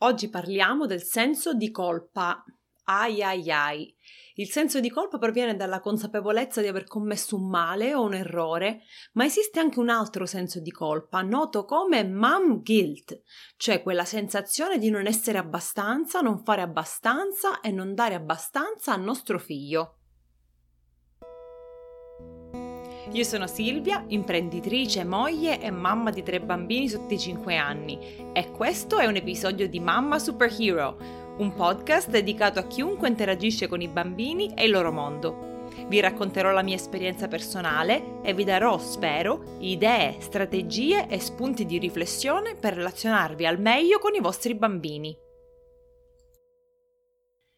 Oggi parliamo del senso di colpa. Ai ai ai. Il senso di colpa proviene dalla consapevolezza di aver commesso un male o un errore, ma esiste anche un altro senso di colpa, noto come mom guilt, cioè quella sensazione di non essere abbastanza, non fare abbastanza e non dare abbastanza al nostro figlio. Io sono Silvia, imprenditrice, moglie e mamma di tre bambini sotto i 5 anni e questo è un episodio di Mamma Superhero, un podcast dedicato a chiunque interagisce con i bambini e il loro mondo. Vi racconterò la mia esperienza personale e vi darò, spero, idee, strategie e spunti di riflessione per relazionarvi al meglio con i vostri bambini.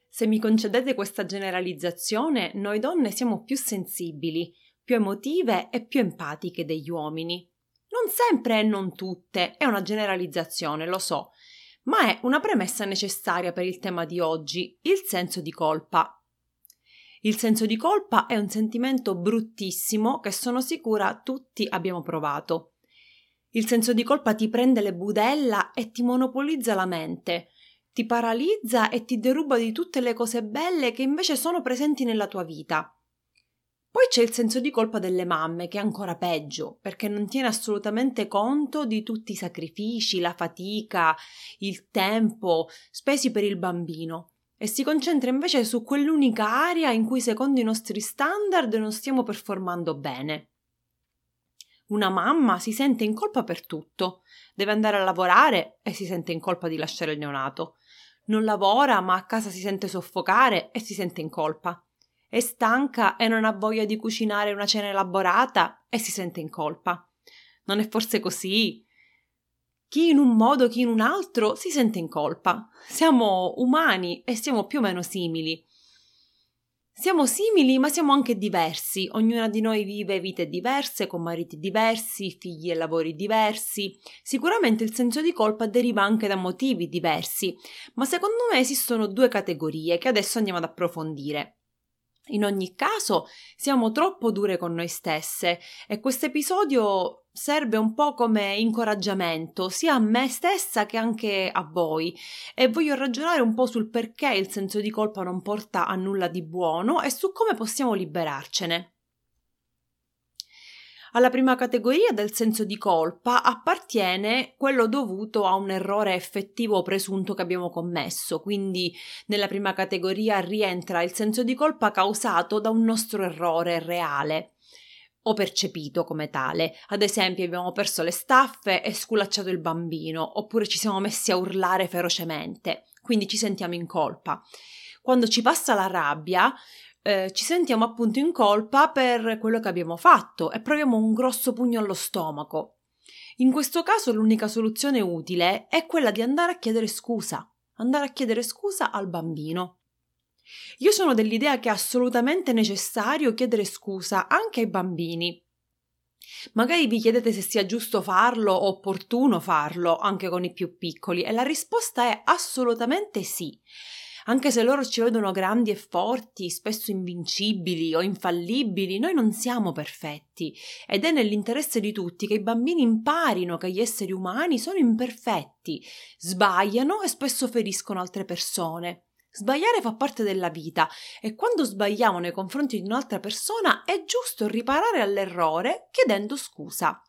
Se mi concedete questa generalizzazione, noi donne siamo più sensibili, più emotive e più empatiche degli uomini. Non sempre e non tutte, è una generalizzazione, lo so, ma è una premessa necessaria per il tema di oggi, il senso di colpa. Il senso di colpa è un sentimento bruttissimo che sono sicura tutti abbiamo provato. Il senso di colpa ti prende le budella e ti monopolizza la mente, ti paralizza e ti deruba di tutte le cose belle che invece sono presenti nella tua vita. Poi c'è il senso di colpa delle mamme, che è ancora peggio, perché non tiene assolutamente conto di tutti i sacrifici, la fatica, il tempo spesi per il bambino e si concentra invece su quell'unica area in cui secondo i nostri standard non stiamo performando bene. Una mamma si sente in colpa per tutto, deve andare a lavorare e si sente in colpa di lasciare il neonato. Non lavora ma a casa si sente soffocare e si sente in colpa è stanca e non ha voglia di cucinare una cena elaborata e si sente in colpa. Non è forse così? Chi in un modo, chi in un altro si sente in colpa. Siamo umani e siamo più o meno simili. Siamo simili, ma siamo anche diversi. Ognuna di noi vive vite diverse, con mariti diversi, figli e lavori diversi. Sicuramente il senso di colpa deriva anche da motivi diversi, ma secondo me esistono due categorie che adesso andiamo ad approfondire. In ogni caso, siamo troppo dure con noi stesse e questo episodio serve un po' come incoraggiamento sia a me stessa che anche a voi e voglio ragionare un po' sul perché il senso di colpa non porta a nulla di buono e su come possiamo liberarcene. Alla prima categoria del senso di colpa appartiene quello dovuto a un errore effettivo o presunto che abbiamo commesso, quindi nella prima categoria rientra il senso di colpa causato da un nostro errore reale o percepito come tale. Ad esempio, abbiamo perso le staffe e sculacciato il bambino, oppure ci siamo messi a urlare ferocemente, quindi ci sentiamo in colpa. Quando ci passa la rabbia, eh, ci sentiamo appunto in colpa per quello che abbiamo fatto e proviamo un grosso pugno allo stomaco. In questo caso l'unica soluzione utile è quella di andare a chiedere scusa, andare a chiedere scusa al bambino. Io sono dell'idea che è assolutamente necessario chiedere scusa anche ai bambini. Magari vi chiedete se sia giusto farlo o opportuno farlo anche con i più piccoli e la risposta è assolutamente sì anche se loro ci vedono grandi e forti, spesso invincibili o infallibili, noi non siamo perfetti ed è nell'interesse di tutti che i bambini imparino che gli esseri umani sono imperfetti, sbagliano e spesso feriscono altre persone. Sbagliare fa parte della vita e quando sbagliamo nei confronti di un'altra persona è giusto riparare all'errore chiedendo scusa.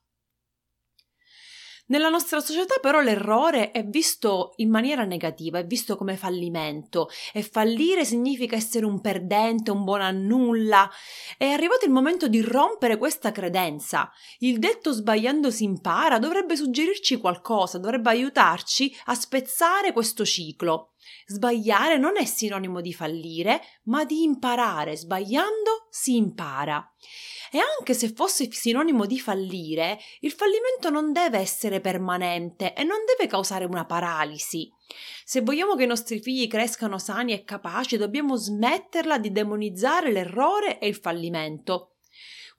Nella nostra società però l'errore è visto in maniera negativa, è visto come fallimento e fallire significa essere un perdente, un buon a nulla. È arrivato il momento di rompere questa credenza. Il detto sbagliando si impara dovrebbe suggerirci qualcosa, dovrebbe aiutarci a spezzare questo ciclo. Sbagliare non è sinonimo di fallire, ma di imparare. Sbagliando si impara. E anche se fosse sinonimo di fallire, il fallimento non deve essere permanente e non deve causare una paralisi. Se vogliamo che i nostri figli crescano sani e capaci, dobbiamo smetterla di demonizzare l'errore e il fallimento.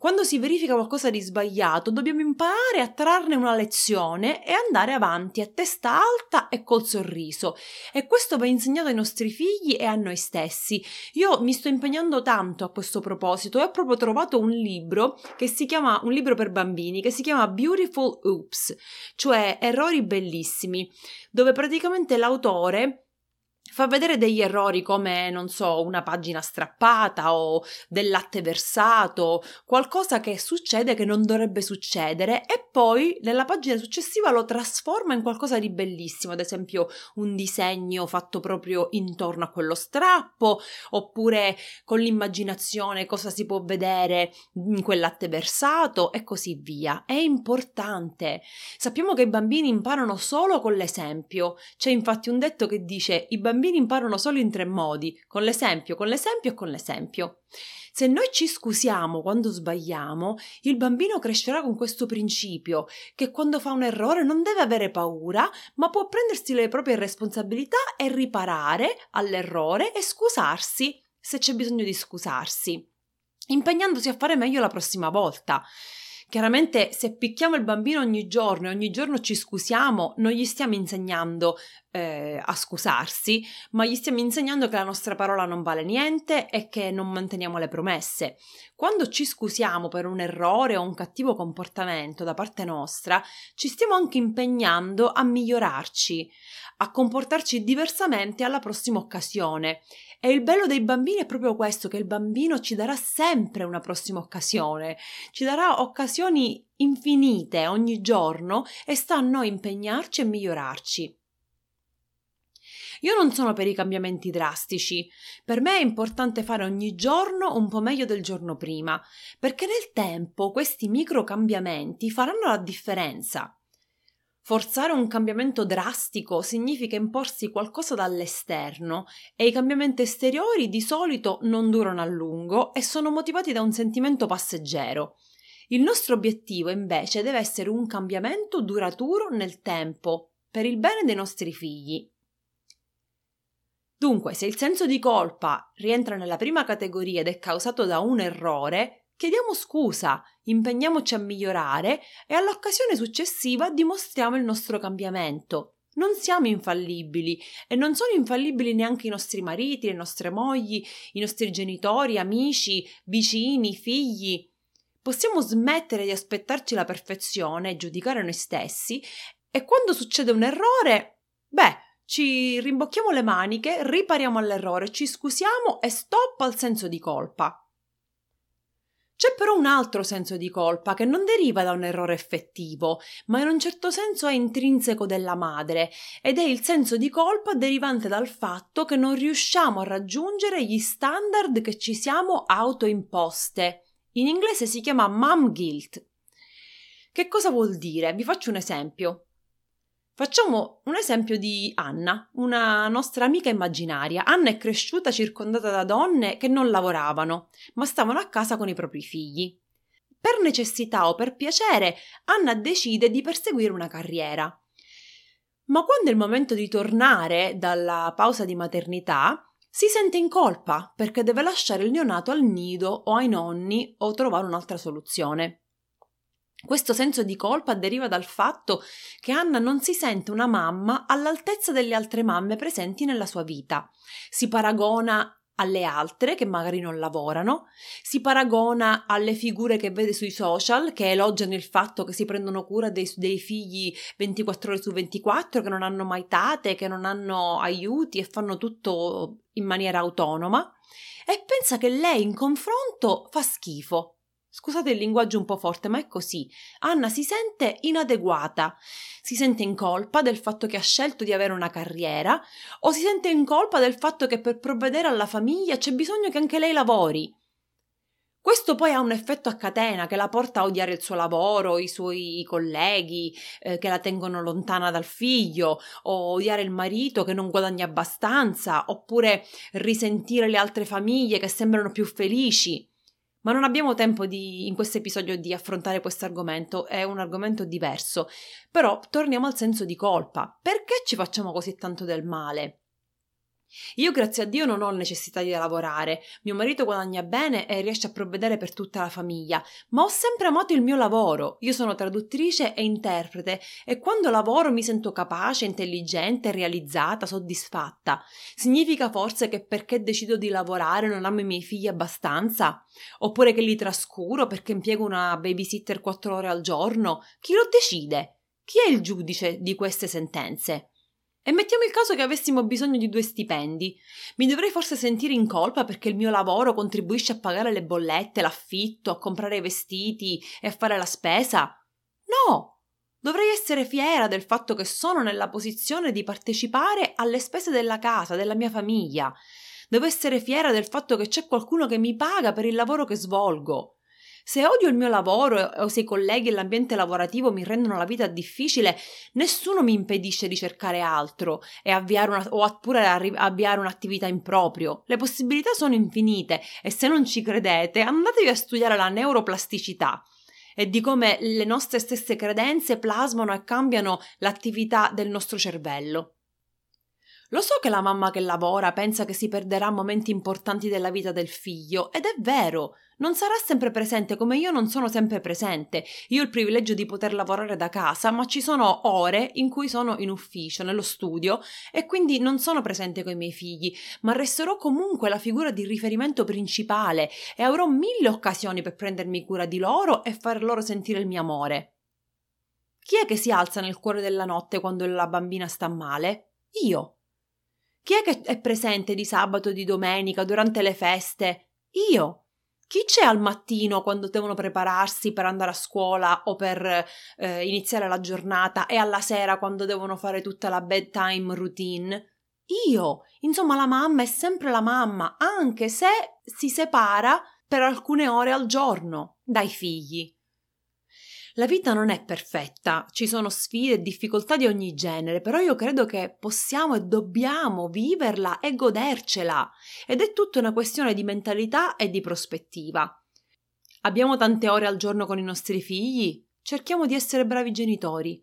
Quando si verifica qualcosa di sbagliato, dobbiamo imparare a trarne una lezione e andare avanti a testa alta e col sorriso. E questo va insegnato ai nostri figli e a noi stessi. Io mi sto impegnando tanto a questo proposito e ho proprio trovato un libro che si chiama un libro per bambini che si chiama Beautiful Oops, cioè errori bellissimi, dove praticamente l'autore fa vedere degli errori come, non so, una pagina strappata o del latte versato, qualcosa che succede che non dovrebbe succedere e poi nella pagina successiva lo trasforma in qualcosa di bellissimo, ad esempio un disegno fatto proprio intorno a quello strappo, oppure con l'immaginazione cosa si può vedere in quel latte versato e così via. È importante. Sappiamo che i bambini imparano solo con l'esempio. C'è infatti un detto che dice i bambini bambini imparano solo in tre modi, con l'esempio, con l'esempio e con l'esempio. Se noi ci scusiamo quando sbagliamo, il bambino crescerà con questo principio, che quando fa un errore non deve avere paura, ma può prendersi le proprie responsabilità e riparare all'errore e scusarsi se c'è bisogno di scusarsi, impegnandosi a fare meglio la prossima volta. Chiaramente se picchiamo il bambino ogni giorno e ogni giorno ci scusiamo, non gli stiamo insegnando eh, a scusarsi, ma gli stiamo insegnando che la nostra parola non vale niente e che non manteniamo le promesse. Quando ci scusiamo per un errore o un cattivo comportamento da parte nostra, ci stiamo anche impegnando a migliorarci, a comportarci diversamente alla prossima occasione e il bello dei bambini è proprio questo, che il bambino ci darà sempre una prossima occasione, ci darà occasioni infinite ogni giorno e sta a noi impegnarci e migliorarci. Io non sono per i cambiamenti drastici. Per me è importante fare ogni giorno un po' meglio del giorno prima, perché nel tempo questi micro cambiamenti faranno la differenza. Forzare un cambiamento drastico significa imporsi qualcosa dall'esterno e i cambiamenti esteriori di solito non durano a lungo e sono motivati da un sentimento passeggero. Il nostro obiettivo invece deve essere un cambiamento duraturo nel tempo, per il bene dei nostri figli. Dunque, se il senso di colpa rientra nella prima categoria ed è causato da un errore, chiediamo scusa, impegniamoci a migliorare e all'occasione successiva dimostriamo il nostro cambiamento. Non siamo infallibili e non sono infallibili neanche i nostri mariti, le nostre mogli, i nostri genitori, amici, vicini, figli. Possiamo smettere di aspettarci la perfezione e giudicare noi stessi e quando succede un errore, beh, ci rimbocchiamo le maniche, ripariamo all'errore, ci scusiamo e stop al senso di colpa. C'è però un altro senso di colpa che non deriva da un errore effettivo, ma in un certo senso è intrinseco della madre, ed è il senso di colpa derivante dal fatto che non riusciamo a raggiungere gli standard che ci siamo autoimposte. In inglese si chiama mom guilt. Che cosa vuol dire? Vi faccio un esempio. Facciamo un esempio di Anna, una nostra amica immaginaria. Anna è cresciuta circondata da donne che non lavoravano, ma stavano a casa con i propri figli. Per necessità o per piacere, Anna decide di perseguire una carriera. Ma quando è il momento di tornare dalla pausa di maternità, si sente in colpa perché deve lasciare il neonato al nido o ai nonni o trovare un'altra soluzione. Questo senso di colpa deriva dal fatto che Anna non si sente una mamma all'altezza delle altre mamme presenti nella sua vita. Si paragona alle altre che magari non lavorano, si paragona alle figure che vede sui social che elogiano il fatto che si prendono cura dei, dei, figli 24 ore su 24, che non hanno mai tate, che non hanno aiuti e fanno tutto in maniera autonoma. E pensa che lei in confronto fa schifo Scusate il linguaggio un po' forte, ma è così. Anna si sente inadeguata, si sente in colpa del fatto che ha scelto di avere una carriera o si sente in colpa del fatto che per provvedere alla famiglia c'è bisogno che anche lei lavori. Questo poi ha un effetto a catena che la porta a odiare il suo lavoro, i suoi colleghi eh, che la tengono lontana dal figlio, o odiare il marito che non guadagna abbastanza, oppure risentire le altre famiglie che sembrano più felici. Ma non abbiamo tempo di, in questo episodio di affrontare questo argomento, è un argomento diverso. Però torniamo al senso di colpa. Perché ci facciamo così tanto del male? Io grazie a Dio non ho necessità di lavorare, mio marito guadagna bene e riesce a provvedere per tutta la famiglia, ma ho sempre amato il mio lavoro. Io sono traduttrice e interprete e quando lavoro mi sento capace, intelligente, realizzata, soddisfatta. Significa forse che perché decido di lavorare non amo i miei figli abbastanza? Oppure che li trascuro perché impiego una babysitter quattro ore al giorno? Chi lo decide? Chi è il giudice di queste sentenze? E mettiamo il caso che avessimo bisogno di due stipendi. Mi dovrei forse sentire in colpa perché il mio lavoro contribuisce a pagare le bollette, l'affitto, a comprare i vestiti e a fare la spesa? No! Dovrei essere fiera del fatto che sono nella posizione di partecipare alle spese della casa, della mia famiglia. Devo essere fiera del fatto che c'è qualcuno che mi paga per il lavoro che svolgo. Se odio il mio lavoro o se i colleghi e l'ambiente lavorativo mi rendono la vita difficile, nessuno mi impedisce di cercare altro e avviare una, o oppure avviare un'attività in proprio. Le possibilità sono infinite e se non ci credete, andatevi a studiare la neuroplasticità e di come le nostre stesse credenze plasmano e cambiano l'attività del nostro cervello. Lo so che la mamma che lavora pensa che si perderà momenti importanti della vita del figlio, ed è vero, non sarà sempre presente come io non sono sempre presente. Io ho il privilegio di poter lavorare da casa, ma ci sono ore in cui sono in ufficio, nello studio, e quindi non sono presente con i miei figli, ma resterò comunque la figura di riferimento principale e avrò mille occasioni per prendermi cura di loro e far loro sentire il mio amore. Chi è che si alza nel cuore della notte quando la bambina sta male? Io. Chi è che è presente di sabato e di domenica durante le feste? Io. Chi c'è al mattino quando devono prepararsi per andare a scuola o per eh, iniziare la giornata e alla sera quando devono fare tutta la bedtime routine? Io. Insomma, la mamma è sempre la mamma, anche se si separa per alcune ore al giorno dai figli. La vita non è perfetta, ci sono sfide e difficoltà di ogni genere, però io credo che possiamo e dobbiamo viverla e godercela. Ed è tutta una questione di mentalità e di prospettiva. Abbiamo tante ore al giorno con i nostri figli? Cerchiamo di essere bravi genitori.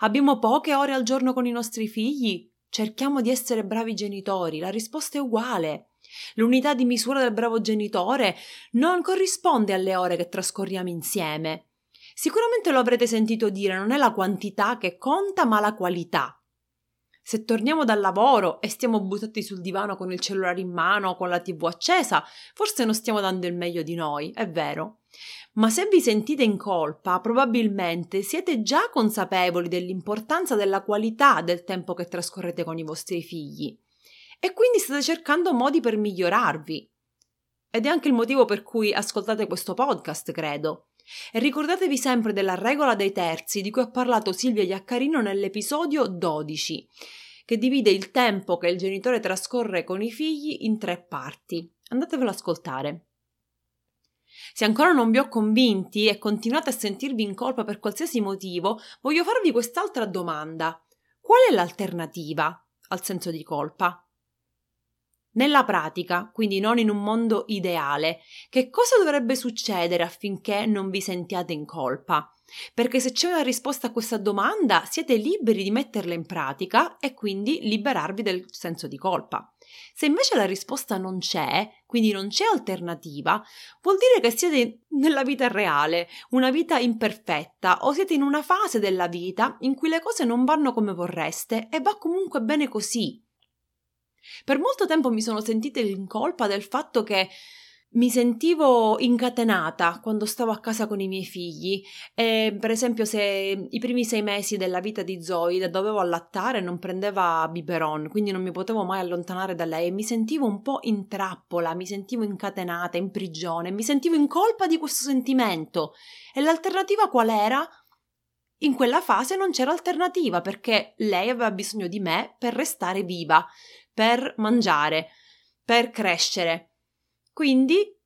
Abbiamo poche ore al giorno con i nostri figli? Cerchiamo di essere bravi genitori. La risposta è uguale. L'unità di misura del bravo genitore non corrisponde alle ore che trascorriamo insieme. Sicuramente lo avrete sentito dire, non è la quantità che conta, ma la qualità. Se torniamo dal lavoro e stiamo buttati sul divano con il cellulare in mano o con la tv accesa, forse non stiamo dando il meglio di noi, è vero. Ma se vi sentite in colpa, probabilmente siete già consapevoli dell'importanza della qualità del tempo che trascorrete con i vostri figli. E quindi state cercando modi per migliorarvi. Ed è anche il motivo per cui ascoltate questo podcast, credo. E ricordatevi sempre della regola dei terzi di cui ha parlato Silvia Iaccarino nell'episodio 12, che divide il tempo che il genitore trascorre con i figli in tre parti. Andatevelo ad ascoltare. Se ancora non vi ho convinti e continuate a sentirvi in colpa per qualsiasi motivo, voglio farvi quest'altra domanda. Qual è l'alternativa al senso di colpa? Nella pratica, quindi non in un mondo ideale, che cosa dovrebbe succedere affinché non vi sentiate in colpa? Perché se c'è una risposta a questa domanda, siete liberi di metterla in pratica e quindi liberarvi del senso di colpa. Se invece la risposta non c'è, quindi non c'è alternativa, vuol dire che siete nella vita reale, una vita imperfetta, o siete in una fase della vita in cui le cose non vanno come vorreste e va comunque bene così. Per molto tempo mi sono sentita in colpa del fatto che mi sentivo incatenata quando stavo a casa con i miei figli. E per esempio se i primi sei mesi della vita di Zoe dovevo allattare non prendeva biberon quindi non mi potevo mai allontanare da lei e mi sentivo un po' in trappola, mi sentivo incatenata, in prigione, mi sentivo in colpa di questo sentimento. E l'alternativa qual era? In quella fase non c'era alternativa perché lei aveva bisogno di me per restare viva per mangiare, per crescere. Quindi,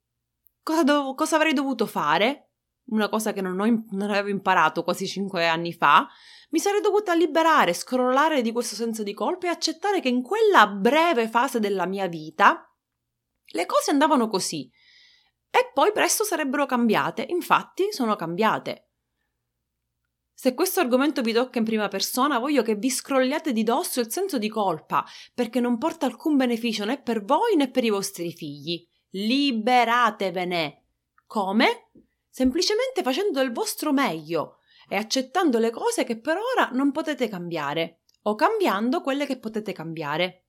cosa, dov- cosa avrei dovuto fare? Una cosa che non, ho, non avevo imparato quasi cinque anni fa, mi sarei dovuta liberare, scrollare di questo senso di colpa e accettare che in quella breve fase della mia vita le cose andavano così. E poi presto sarebbero cambiate, infatti sono cambiate. Se questo argomento vi tocca in prima persona, voglio che vi scrolliate di dosso il senso di colpa, perché non porta alcun beneficio né per voi né per i vostri figli. Liberatevene. Come? Semplicemente facendo del vostro meglio e accettando le cose che per ora non potete cambiare, o cambiando quelle che potete cambiare.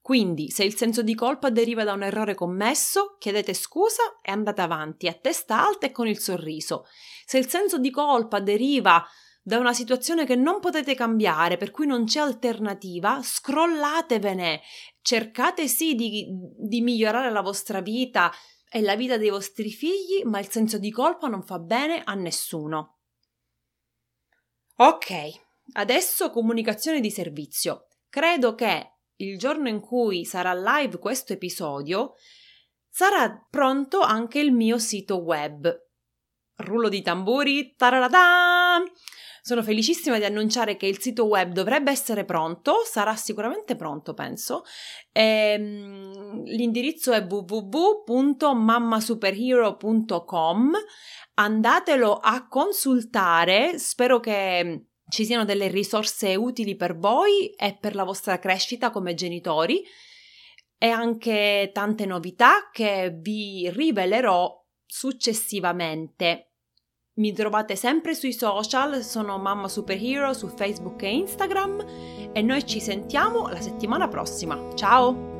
Quindi, se il senso di colpa deriva da un errore commesso, chiedete scusa e andate avanti a testa alta e con il sorriso. Se il senso di colpa deriva da una situazione che non potete cambiare, per cui non c'è alternativa, scrollatevene. Cercate sì di, di migliorare la vostra vita e la vita dei vostri figli, ma il senso di colpa non fa bene a nessuno. Ok, adesso comunicazione di servizio. Credo che il giorno in cui sarà live questo episodio, sarà pronto anche il mio sito web. Rullo di tamburi, tararada! Sono felicissima di annunciare che il sito web dovrebbe essere pronto, sarà sicuramente pronto, penso. Ehm, l'indirizzo è www.mammasuperhero.com. Andatelo a consultare, spero che ci siano delle risorse utili per voi e per la vostra crescita come genitori e anche tante novità che vi rivelerò successivamente. Mi trovate sempre sui social, sono Mamma Superhero su Facebook e Instagram e noi ci sentiamo la settimana prossima. Ciao!